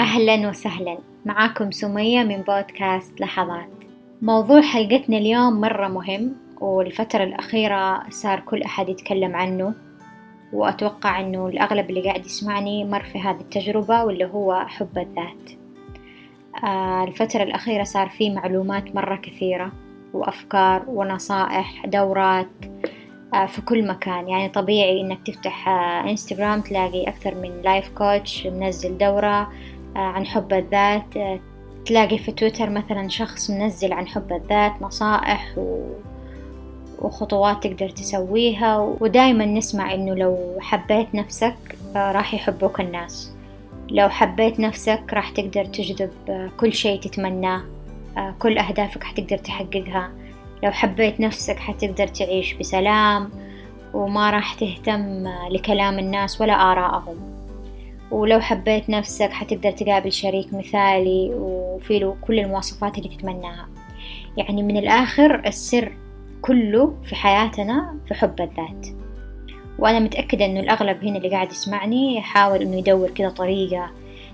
أهلا وسهلا. معاكم سمية من بودكاست لحظات. موضوع حلقتنا اليوم مرة مهم والفترة الأخيرة صار كل أحد يتكلم عنه وأتوقع أنه الأغلب اللي قاعد يسمعني مر في هذه التجربة واللي هو حب الذات. آه، الفترة الأخيرة صار في معلومات مرة كثيرة وأفكار ونصائح دورات آه، في كل مكان. يعني طبيعي إنك تفتح آه، إنستغرام تلاقي أكثر من لايف كوتش منزل دورة عن حب الذات. تلاقي في تويتر مثلا شخص منزل عن حب الذات نصائح و... وخطوات تقدر تسويها. ودايما نسمع إنه لو حبيت نفسك راح يحبوك الناس. لو حبيت نفسك راح تقدر تجذب كل شيء تتمناه. كل أهدافك حتقدر تحققها. لو حبيت نفسك حتقدر تعيش بسلام. وما راح تهتم لكلام الناس ولا آرائهم ولو حبيت نفسك حتقدر تقابل شريك مثالي وفي له كل المواصفات اللي تتمناها. يعني من الآخر السر كله في حياتنا في حب الذات. وأنا متأكدة إنه الأغلب هنا اللي قاعد يسمعني يحاول إنه يدور كذا طريقة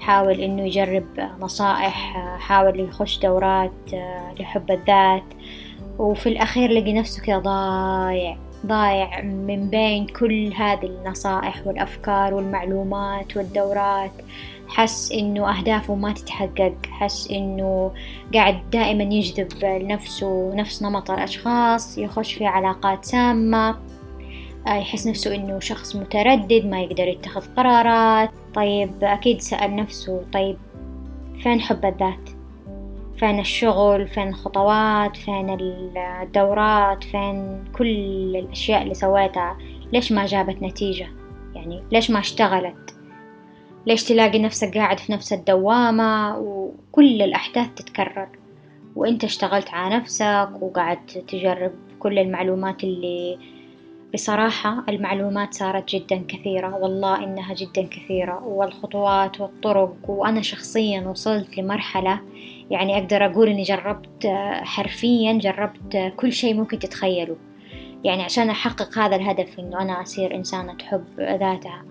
حاول إنه يجرب نصائح حاول يخش دورات لحب الذات. وفي الأخير لقي نفسه كذا ضايع. ضايع من بين كل هذه النصائح والأفكار والمعلومات والدورات. حس إنه أهدافه ما تتحقق. حس إنه قاعد دائما يجذب لنفسه نفس نمط الأشخاص يخش في علاقات سامة آه، يحس نفسه إنه شخص متردد ما يقدر يتخذ قرارات. طيب أكيد سأل نفسه طيب فين حب الذات؟ فين الشغل فين الخطوات فين الدورات فين كل الأشياء اللي سويتها ليش ما جابت نتيجة؟ يعني ليش ما اشتغلت؟ ليش تلاقي نفسك قاعد في نفس الدوامة؟ وكل الأحداث تتكرر. وأنت اشتغلت على نفسك وقاعد تجرب كل المعلومات اللي بصراحة المعلومات صارت جدا كثيرة. والله إنها جدا كثيرة. والخطوات والطرق. وأنا شخصيا وصلت لمرحلة يعني أقدر أقول إني جربت حرفيا جربت كل شيء ممكن تتخيله. يعني عشان أحقق هذا الهدف إنه أنا أصير إنسانة تحب ذاتها.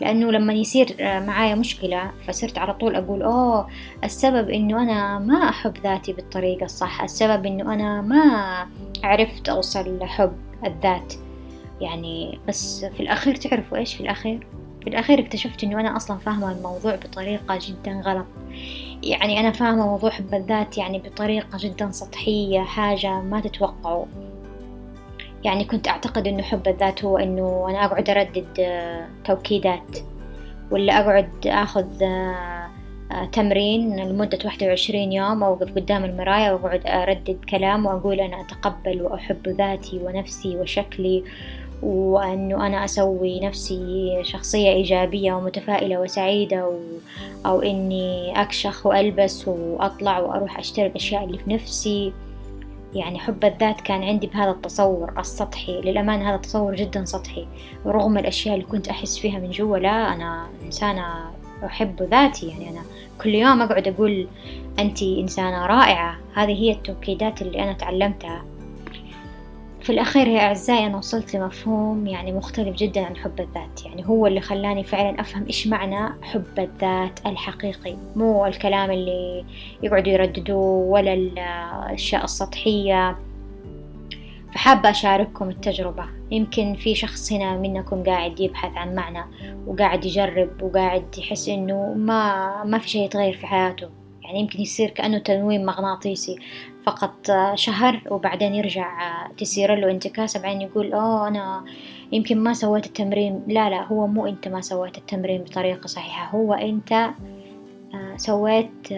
لأنه لما يصير معايا مشكلة فصرت على طول أقول أوه السبب إنه أنا ما أحب ذاتي بالطريقة الصح السبب إنه أنا ما عرفت أوصل لحب الذات. يعني بس في الأخير تعرفوا إيش في الأخير؟ في الأخير اكتشفت إنه أنا أصلا فاهمة الموضوع بطريقة جدا غلط. يعني أنا فاهمة موضوع حب الذات يعني بطريقة جدا سطحية حاجة ما تتوقعوا يعني كنت أعتقد إنه حب الذات هو إنه أنا أقعد أردد آه، توكيدات ولا أقعد أخذ آه، آه، تمرين لمدة واحدة وعشرين يوم أوقف قدام المراية وأقعد أردد كلام وأقول أنا أتقبل وأحب ذاتي ونفسي وشكلي. وأنه أنا أسوي نفسي شخصية إيجابية ومتفائلة وسعيدة و... أو إني أكشخ وألبس وأطلع وأروح أشتري الأشياء اللي في نفسي. يعني حب الذات كان عندي بهذا التصور السطحي. للأمانة هذا التصور جدا سطحي. رغم الأشياء اللي كنت أحس فيها من جوا لا أنا إنسانة أحب ذاتي. يعني أنا كل يوم أقعد أقول أنت إنسانة رائعة. هذه هي التوكيدات اللي أنا تعلمتها. في الأخير يا أعزائي أنا وصلت لمفهوم يعني مختلف جدا عن حب الذات. يعني هو اللي خلاني فعلا أفهم إيش معنى حب الذات الحقيقي. مو الكلام اللي يقعدوا يرددوه ولا الأشياء السطحية. فحابة أشارككم التجربة. يمكن في شخص هنا منكم قاعد يبحث عن معنى وقاعد يجرب وقاعد يحس إنه ما ما في شيء يتغير في حياته. يعني يمكن يصير كأنه تنويم مغناطيسي فقط شهر وبعدين يرجع تصير له انتكاسة بعدين يقول أوه أنا يمكن ما سويت التمرين. لا لا هو مو أنت ما سويت التمرين بطريقة صحيحة. هو أنت آه، سويت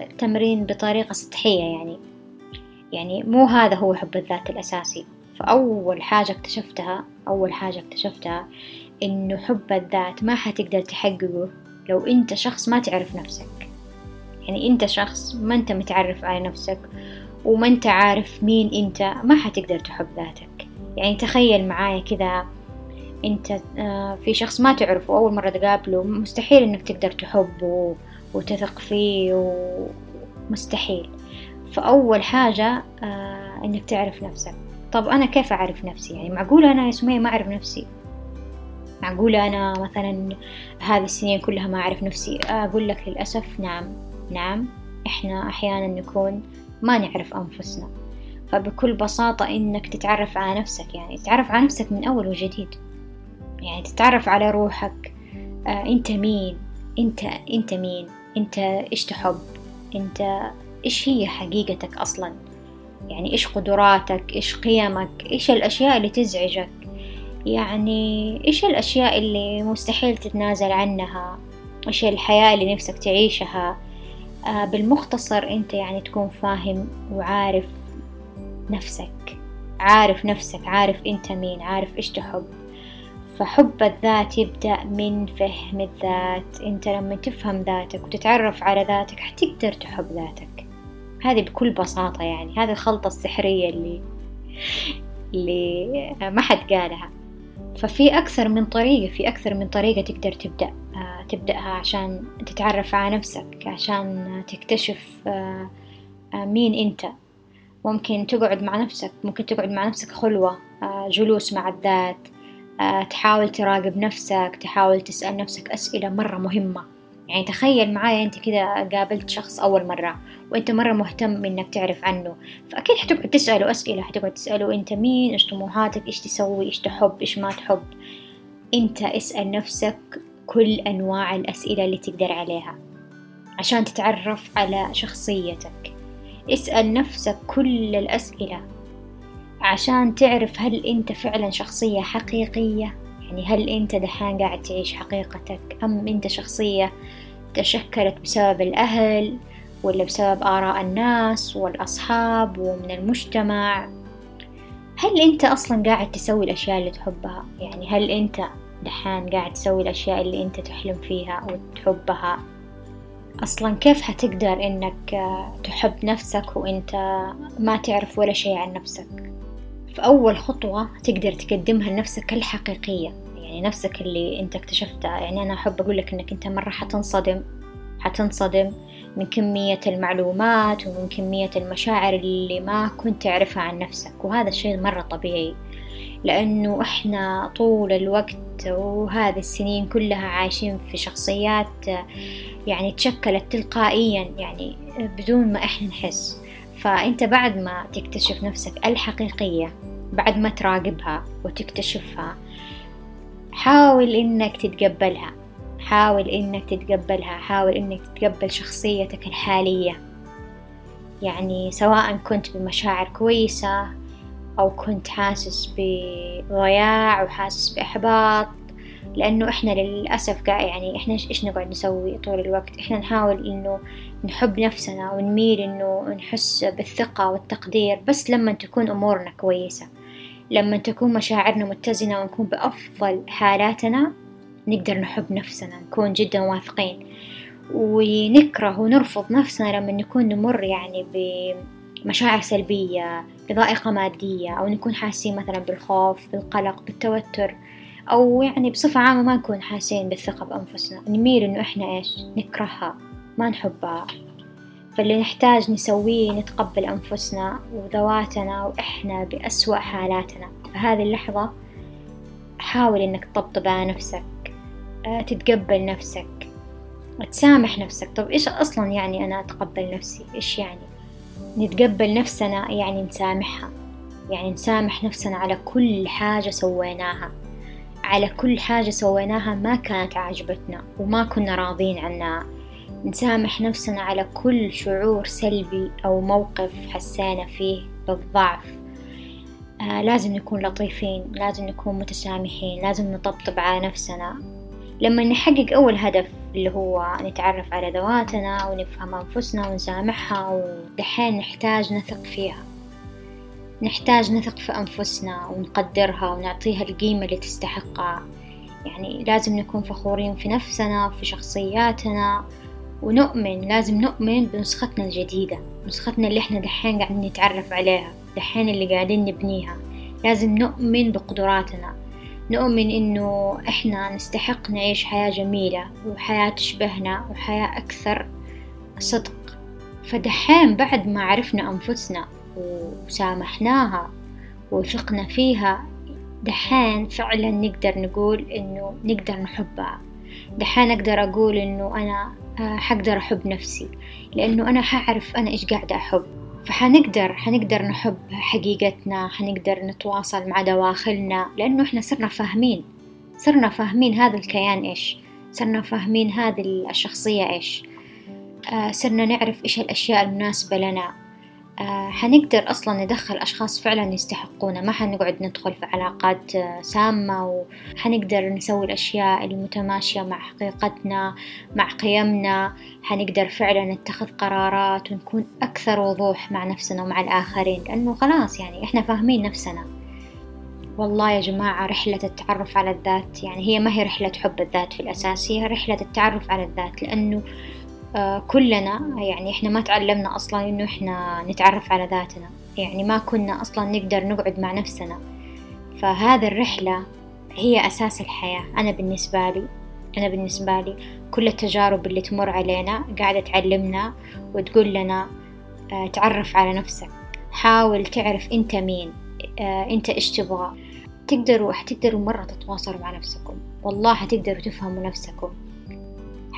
التمرين بطريقة سطحية يعني. يعني مو هذا هو حب الذات الأساسي. فأول حاجة اكتشفتها أول حاجة اكتشفتها إنه حب الذات ما حتقدر تحققه لو أنت شخص ما تعرف نفسك. يعني أنت شخص ما أنت متعرف على نفسك وما أنت عارف مين أنت ما حتقدر تحب ذاتك. يعني تخيل معايا كذا أنت آه، في شخص ما تعرفه أول مرة تقابله مستحيل إنك تقدر تحبه وتثق فيه ومستحيل فأول حاجة آه، إنك تعرف نفسك. طب أنا كيف أعرف نفسي؟ يعني معقولة أنا يا سمية ما أعرف نفسي؟ معقولة أنا مثلا هذه السنين كلها ما أعرف نفسي؟ أقول لك للأسف نعم. نعم إحنا أحيانا نكون ما نعرف أنفسنا. فبكل بساطة إنك تتعرف على نفسك يعني تتعرف على نفسك من أول وجديد. يعني تتعرف على روحك. آه أنت مين؟ أنت أنت مين؟ أنت إيش تحب؟ أنت إيش هي حقيقتك أصلا؟ يعني إيش قدراتك؟ إيش قيمك؟ إيش الأشياء اللي تزعجك؟ يعني إيش الأشياء اللي مستحيل تتنازل عنها؟ إيش الحياة اللي نفسك تعيشها؟ بالمختصر أنت يعني تكون فاهم وعارف نفسك. عارف نفسك عارف أنت مين عارف إيش تحب. فحب الذات يبدأ من فهم الذات. أنت لما تفهم ذاتك وتتعرف على ذاتك حتقدر تحب ذاتك. هذه بكل بساطة يعني. هذه الخلطة السحرية اللي اللي ما حد قالها. ففي أكثر من طريقة في أكثر من طريقة تقدر تبدأ آه، تبدأها عشان تتعرف على نفسك عشان تكتشف آه، آه، مين أنت. ممكن تقعد مع نفسك ممكن تقعد مع نفسك خلوة جلوس مع الذات تحاول تراقب نفسك تحاول تسأل نفسك أسئلة مرة مهمة. يعني تخيل معايا أنت كذا قابلت شخص أول مرة وأنت مرة مهتم إنك تعرف عنه. فأكيد حتقعد تسأله أسئلة حتقعد تسأله أنت مين إيش طموحاتك إيش تسوي إيش تحب إيش ما تحب. أنت اسأل نفسك كل أنواع الأسئلة اللي تقدر عليها عشان تتعرف على شخصيتك. اسأل نفسك كل الأسئلة عشان تعرف هل أنت فعلا شخصية حقيقية يعني هل أنت دحين قاعد تعيش حقيقتك أم أنت شخصية تشكلت بسبب الأهل ولا بسبب آراء الناس والأصحاب ومن المجتمع؟ هل أنت أصلا قاعد تسوي الأشياء اللي تحبها؟ يعني هل أنت دحين قاعد تسوي الأشياء اللي أنت تحلم فيها وتحبها؟ أصلا كيف حتقدر إنك تحب نفسك وإنت ما تعرف ولا شيء عن نفسك؟ فأول خطوة تقدر تقدمها لنفسك الحقيقية. يعني نفسك اللي أنت اكتشفتها. يعني أنا أحب أقول لك إنك أنت مرة حتنصدم. حتنصدم من كمية المعلومات ومن كمية المشاعر اللي ما كنت تعرفها عن نفسك. وهذا الشيء مرة طبيعي. لأنه إحنا طول الوقت وهذه السنين كلها عايشين في شخصيات يعني تشكلت تلقائيا. يعني بدون ما إحنا نحس. فأنت بعد ما تكتشف نفسك الحقيقية بعد ما تراقبها وتكتشفها حاول إنك تتقبلها. حاول إنك تتقبلها. حاول إنك تتقبل شخصيتك الحالية. يعني سواء كنت بمشاعر كويسة أو كنت حاسس بضياع وحاسس بإحباط لأنه إحنا للأسف قاعد يعني إحنا إيش نقعد نسوي طول الوقت؟ إحنا نحاول إنه نحب نفسنا ونميل إنه نحس بالثقة والتقدير بس لما تكون أمورنا كويسة لما تكون مشاعرنا متزنة ونكون بأفضل حالاتنا نقدر نحب نفسنا نكون جدا واثقين. ونكره ونرفض نفسنا لما نكون نمر يعني بمشاعر سلبية بضائقة مادية أو نكون حاسين مثلا بالخوف بالقلق بالتوتر أو يعني بصفة عامة ما نكون حاسين بالثقة بأنفسنا. نميل إنه إحنا إيش؟ نكرهها. ما نحبها. فاللي نحتاج نسويه نتقبل أنفسنا وذواتنا وإحنا بأسوأ حالاتنا. فهذه اللحظة حاول إنك تطبطب على نفسك آه، تتقبل نفسك تسامح نفسك. طب إيش أصلا يعني أنا أتقبل نفسي؟ إيش يعني؟ نتقبل نفسنا يعني نسامحها. يعني نسامح نفسنا على كل حاجة سويناها. على كل حاجة سويناها ما كانت عاجبتنا وما كنا راضين عنها. نسامح نفسنا على كل شعور سلبي أو موقف حسينا فيه بالضعف. آه لازم نكون لطيفين لازم نكون متسامحين لازم نطبطب على نفسنا. لما نحقق أول هدف اللي هو نتعرف على ذواتنا ونفهم أنفسنا ونسامحها ودحين نحتاج نثق فيها. نحتاج نثق في أنفسنا ونقدرها ونعطيها القيمة اللي تستحقها. يعني لازم نكون فخورين في نفسنا وفي شخصياتنا ونؤمن لازم نؤمن بنسختنا الجديدة نسختنا اللي إحنا دحين قاعدين نتعرف عليها دحين اللي قاعدين نبنيها. لازم نؤمن بقدراتنا نؤمن إنه إحنا نستحق نعيش حياة جميلة وحياة تشبهنا وحياة أكثر صدق. فدحين بعد ما عرفنا أنفسنا وسامحناها وثقنا فيها دحين فعلا نقدر نقول إنه نقدر نحبها. دحين أقدر أقول إنه أنا حقدر أحب نفسي لأنه أنا حعرف أنا إيش قاعدة أحب. فحنقدر حنقدر نحب حقيقتنا حنقدر نتواصل مع دواخلنا لأنه إحنا صرنا فاهمين. صرنا فاهمين هذا الكيان إيش. صرنا فاهمين هذه الشخصية إيش. آه صرنا نعرف إيش الأشياء المناسبة لنا. حنقدر أصلا ندخل أشخاص فعلا يستحقونا. ما حنقعد ندخل في علاقات آه سامة وحنقدر نسوي الأشياء المتماشية مع حقيقتنا مع قيمنا. حنقدر فعلا نتخذ قرارات ونكون أكثر وضوح مع نفسنا ومع الآخرين. لأنه خلاص يعني إحنا فاهمين نفسنا. والله يا جماعة رحلة التعرف على الذات يعني هي ما هي رحلة حب الذات في الأساس هي رحلة التعرف على الذات. لأنه آه، كلنا يعني إحنا ما تعلمنا أصلا إنه إحنا نتعرف على ذاتنا. يعني ما كنا أصلا نقدر نقعد مع نفسنا. فهذا الرحلة هي أساس الحياة. أنا بالنسبة لي أنا بالنسبة لي كل التجارب اللي تمر علينا قاعدة تعلمنا وتقول لنا آه، تعرف على نفسك. حاول تعرف أنت مين آه، أنت إيش تبغى. تقدروا حتقدروا مرة تتواصلوا مع نفسكم. والله حتقدروا تفهموا نفسكم.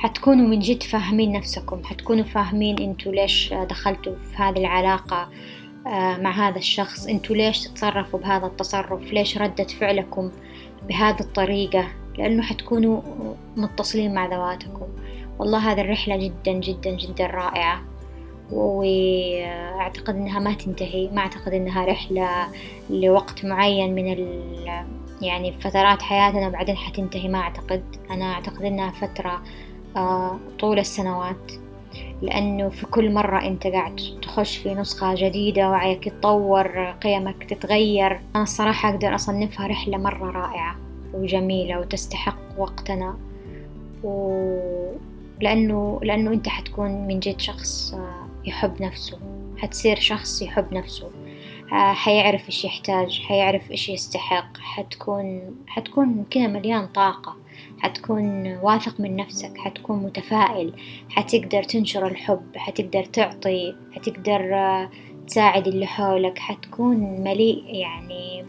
حتكونوا من جد فاهمين نفسكم حتكونوا فاهمين أنتوا ليش دخلتوا في هذه العلاقة آه، مع هذا الشخص أنتوا ليش تتصرفوا بهذا التصرف ليش ردة فعلكم بهذه الطريقة؟ لأنه حتكونوا متصلين مع ذواتكم. والله هذه الرحلة جدا جدا جدا رائعة. وأعتقد أنها ما تنتهي. ما أعتقد أنها رحلة لوقت معين من ال يعني فترات حياتنا بعدين حتنتهي ما أعتقد. أنا أعتقد أنها فترة آه، طول السنوات. لأنه في كل مرة أنت قاعد تخش في نسخة جديدة وعيك يتطور قيمك تتغير. أنا الصراحة أقدر أصنفها رحلة مرة رائعة وجميلة وتستحق وقتنا. و... لأنه لأنه أنت حتكون من جد شخص آه، يحب نفسه. حتصير شخص يحب نفسه. آه، حيعرف إيش يحتاج حيعرف إيش يستحق. حتكون حتكون كذا مليان طاقة. حتكون واثق من نفسك حتكون متفائل حتقدر تنشر الحب حتقدر تعطي حتقدر آه، تساعد اللي حولك. حتكون مليء يعني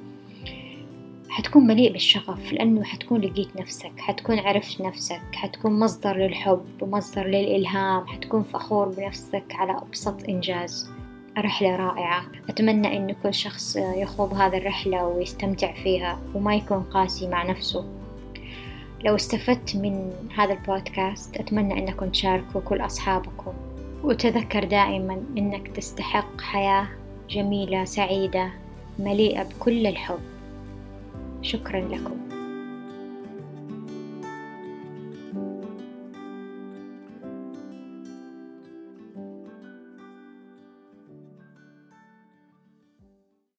حتكون مليء بالشغف لأنه حتكون لقيت نفسك حتكون عرفت نفسك حتكون مصدر للحب ومصدر للإلهام حتكون فخور بنفسك على أبسط إنجاز. رحلة رائعة. أتمنى أن كل شخص يخوض هذه الرحلة ويستمتع فيها وما يكون قاسي مع نفسه. لو استفدت من هذا البودكاست أتمنى أنكم تشاركوا كل أصحابكم. وتذكر دائما أنك تستحق حياة جميلة سعيدة مليئة بكل الحب. شكرا لكم.